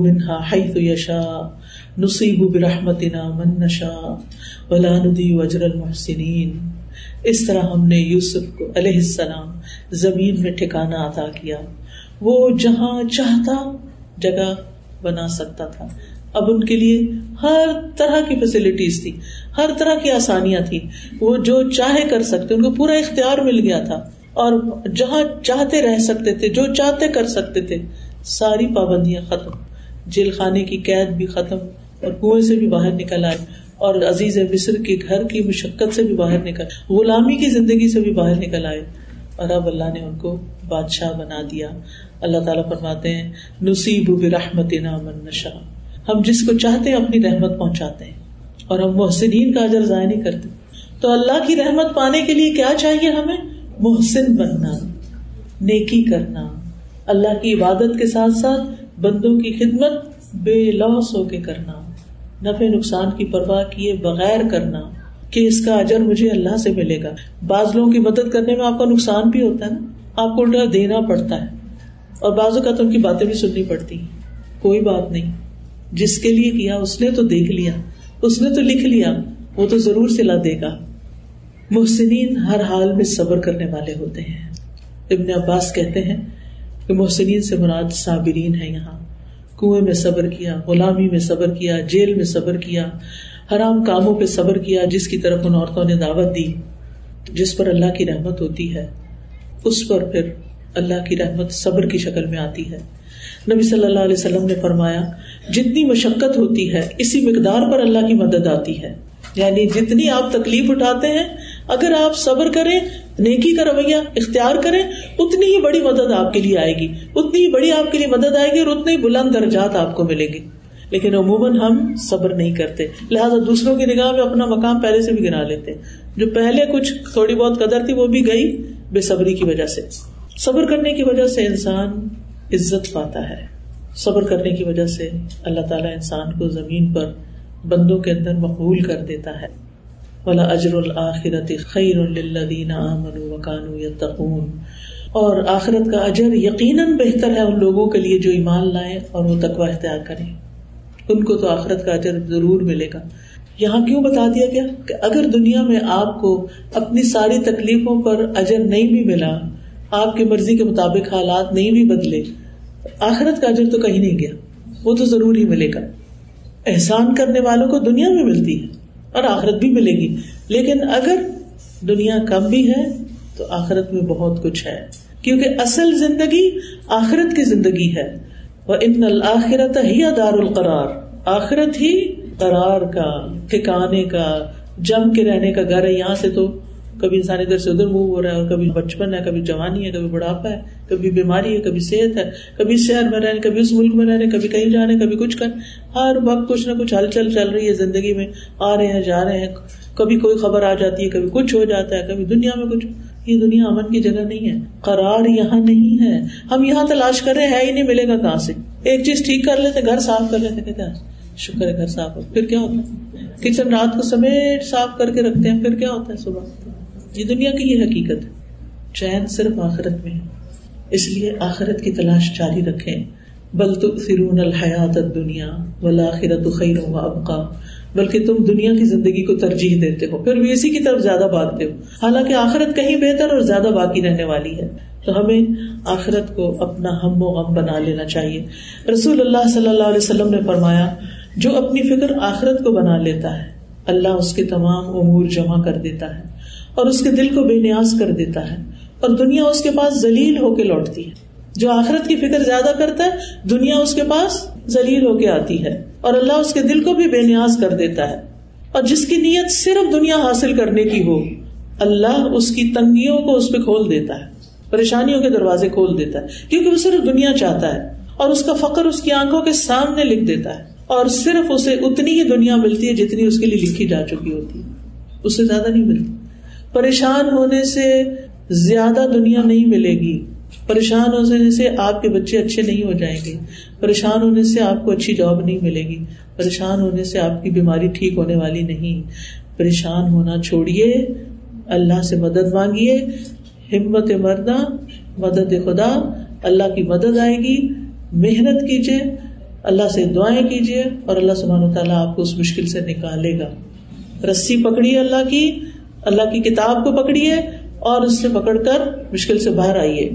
منها حيث يشاء. نصيب برحمتنا من نشاء. ولا نضيع اجر المحسنين. اس طرح ہم نے یوسف کو علیہ السلام زمین میں ٹھکانا عطا کیا۔ وہ جہاں چاہتا جگہ بنا سکتا تھا۔ اب ان کے لیے ہر طرح کی فیسلٹیز تھی، ہر طرح کی آسانیاں تھی وہ جو چاہے کر سکتے، ان کو پورا اختیار مل گیا تھا۔ اور جہاں چاہتے رہ سکتے تھے، جو چاہتے کر سکتے تھے۔ ساری پابندیاں ختم، جیل خانے کی قید بھی ختم اور کنویں سے بھی باہر نکل آئے اور عزیز مصر کے گھر کی مشقت سے بھی باہر نکل، غلامی کی زندگی سے بھی باہر نکل آئے۔ اور اب اللہ نے ان کو بادشاہ بنا دیا۔ اللہ تعالیٰ فرماتے ہیں، نصیب رحمت من نشا ہم جس کو چاہتے ہیں اپنی رحمت پہنچاتے ہیں اور ہم محسنین کا اجر ضائع نہیں کرتے۔ تو اللہ کی رحمت پانے کے لیے کیا چاہیے ہمیں؟ محسن بننا، نیکی کرنا۔ اللہ کی عبادت کے ساتھ ساتھ بندوں کی خدمت بے لوس ہو کے کرنا، نفع نقصان کی پرواہ کیے بغیر کرنا، کہ اس کا اجر مجھے اللہ سے ملے گا۔ بعض لوگوں کی مدد کرنے میں آپ کا نقصان بھی ہوتا ہے نا۔ آپ کو الٹا دینا پڑتا ہے۔ اور بعضوں کا تو ان کی باتیں بھی سننی پڑتی کوئی بات نہیں۔ جس کے لیے کیا، اس نے تو دیکھ لیا۔ اس نے تو لکھ لیا۔ وہ تو ضرور سلا دے گا۔ محسنین ہر حال میں صبر کرنے والے ہوتے ہیں۔ ابن عباس کہتے ہیں کہ محسنین سے مراد صابرین ہے یہاں۔ کنویں میں صبر کیا، غلامی میں صبر کیا، جیل میں صبر کیا، حرام کاموں پہ صبر کیا، جس کی طرف ان عورتوں نے دعوت دی، جس پر اللہ کی رحمت ہوتی ہے، اس پر پھر اللہ کی رحمت صبر کی شکل میں آتی ہے۔ نبی صلی اللہ علیہ وسلم نے فرمایا، جتنی مشقت ہوتی ہے، اسی مقدار پر اللہ کی مدد آتی ہے۔ یعنی جتنی آپ تکلیف اٹھاتے ہیں، اگر آپ صبر کریں نیکی کا رویہ اختیار کریں، اتنی ہی بڑی مدد آپ کے لیے آئے گی۔ اتنی ہی بڑی آپ کے لیے مدد آئے گی اور اتنے ہی بلند درجات آپ کو ملیں گے۔ لیکن عموماً ہم صبر نہیں کرتے۔ لہٰذا دوسروں کی نگاہ میں اپنا مقام پہلے سے بھی گرا لیتے۔ جو پہلے کچھ تھوڑی بہت قدر تھی، وہ بھی گئی بے صبری کی وجہ سے۔ صبر کرنے کی وجہ سے انسان عزت پاتا ہے۔ صبر کرنے کی وجہ سے اللہ تعالیٰ انسان کو زمین پر بندوں کے اندر مقبول کر دیتا ہے۔ ولا اجر الآخرت خیر الدین امن وکانو یتقون اور آخرت کا اجر یقیناً بہتر ہے ان لوگوں کے لیے جو ایمان لائیں اور وہ تقوا اختیار کریں۔ ان کو تو آخرت کا اجر ضرور ملے گا۔ یہاں کیوں بتا دیا گیا کہ اگر دنیا میں آپ کو اپنی ساری تکلیفوں پر اجر نہیں بھی ملا، آپ کی مرضی کے مطابق حالات نہیں بھی بدلے، آخرت کا اجر تو کہیں نہیں گیا، وہ تو ضرور ہی ملے گا۔ احسان کرنے والوں کو دنیا میں ملتی ہے۔ اور آخرت بھی ملے گی۔ لیکن اگر دنیا کم بھی ہے، تو آخرت میں بہت کچھ ہے۔ کیونکہ اصل زندگی آخرت کی زندگی ہے۔ وہ ان الآخرت ہی دار القرار آخرت ہی قرار کا، ٹھکانے کا جم کے رہنے کا گھر ہے۔ یہاں سے تو کبھی انسان ادھر سے ادھر موو ہو رہا ہے، کبھی بچپن ہے، کبھی جوانی ہے، کبھی بڑھاپا ہے، کبھی بیماری ہے، کبھی صحت ہے، کبھی اس شہر میں رہنے، کبھی اس ملک میں رہنے، کبھی کہیں جانے، کبھی کچھ کر، ہر وقت کچھ نہ کچھ ہلچل چل رہی ہے زندگی میں، آ رہے ہیں، جا رہے ہیں، کبھی کوئی خبر آ جاتی ہے، کبھی کچھ ہو جاتا ہے، کبھی دنیا میں کچھ، یہ دنیا امن کی جگہ نہیں ہے، قرار یہاں نہیں ہے، ہم یہاں تلاش کر رہے ہیں ہی نہیں، ملے گا کہاں سے؟ ایک چیز ٹھیک کر لیتے، گھر صاف کر لیتے، کہتے ہیں، شکر ہے، گھر صاف ہو، پھر کیا ہوتا ہے؟ کچن رات کو سمیٹ صاف کر کے رکھتے ہیں، پھر کیا ہوتا ہے صبح؟ یہ دنیا کی یہ حقیقت ہے۔ چین صرف آخرت میں ہے۔ اس لیے آخرت کی تلاش جاری رکھے بل تو فرون الحیات دنیا والآخرت خیر و ابقا۔ بلکہ تم دنیا کی زندگی کو ترجیح دیتے ہو۔ پھر بھی اسی کی طرف زیادہ بھاگتے ہو۔ حالانکہ آخرت کہیں بہتر اور زیادہ باقی رہنے والی ہے۔ تو ہمیں آخرت کو اپنا ہم و غم بنا لینا چاہیے۔ رسول اللہ صلی اللہ علیہ وسلم نے فرمایا، جو اپنی فکر آخرت کو بنا لیتا ہے، اللہ اس کے تمام امور جمع کر دیتا ہے۔ اور اس کے دل کو بے نیاز کر دیتا ہے اور دنیا اس کے پاس ذلیل ہو کے لوٹتی ہے۔ جو آخرت کی فکر زیادہ کرتا ہے، دنیا اس کے پاس ذلیل ہو کے آتی ہے اور اللہ اس کے دل کو بھی بے نیاز کر دیتا ہے۔ اور جس کی نیت صرف دنیا حاصل کرنے کی ہو، اللہ اس کی تنگیوں کو اس پہ کھول دیتا ہے، پریشانیوں کے دروازے کھول دیتا ہے، کیونکہ وہ صرف دنیا چاہتا ہے۔ اور اس کا فخر اس کی آنکھوں کے سامنے لکھ دیتا ہے۔ اور صرف اسے اتنی ہی دنیا ملتی ہے جتنی اس کے لیے لکھی جا چکی ہوتی ہے۔ اس سے زیادہ نہیں ملتی۔ پریشان ہونے سے زیادہ دنیا نہیں ملے گی۔ پریشان ہونے سے آپ کے بچے اچھے نہیں ہو جائیں گے۔ پریشان ہونے سے آپ کو اچھی جاب نہیں ملے گی۔ پریشان ہونے سے آپ کی بیماری ٹھیک ہونے والی نہیں۔ پریشان ہونا چھوڑیے۔ اللہ سے مدد مانگیے۔ ہمت مردہ، مدد خدا، اللہ کی مدد آئے گی۔ محنت کیجیے۔ اللہ سے دعائیں کیجیے اور اللہ سبحانہ تعالیٰ آپ کو اس مشکل سے نکالے گا۔ رسی پکڑی اللہ کی۔ اللہ کی کتاب کو پکڑیے اور اس سے پکڑ کر مشکل سے باہر آئیے۔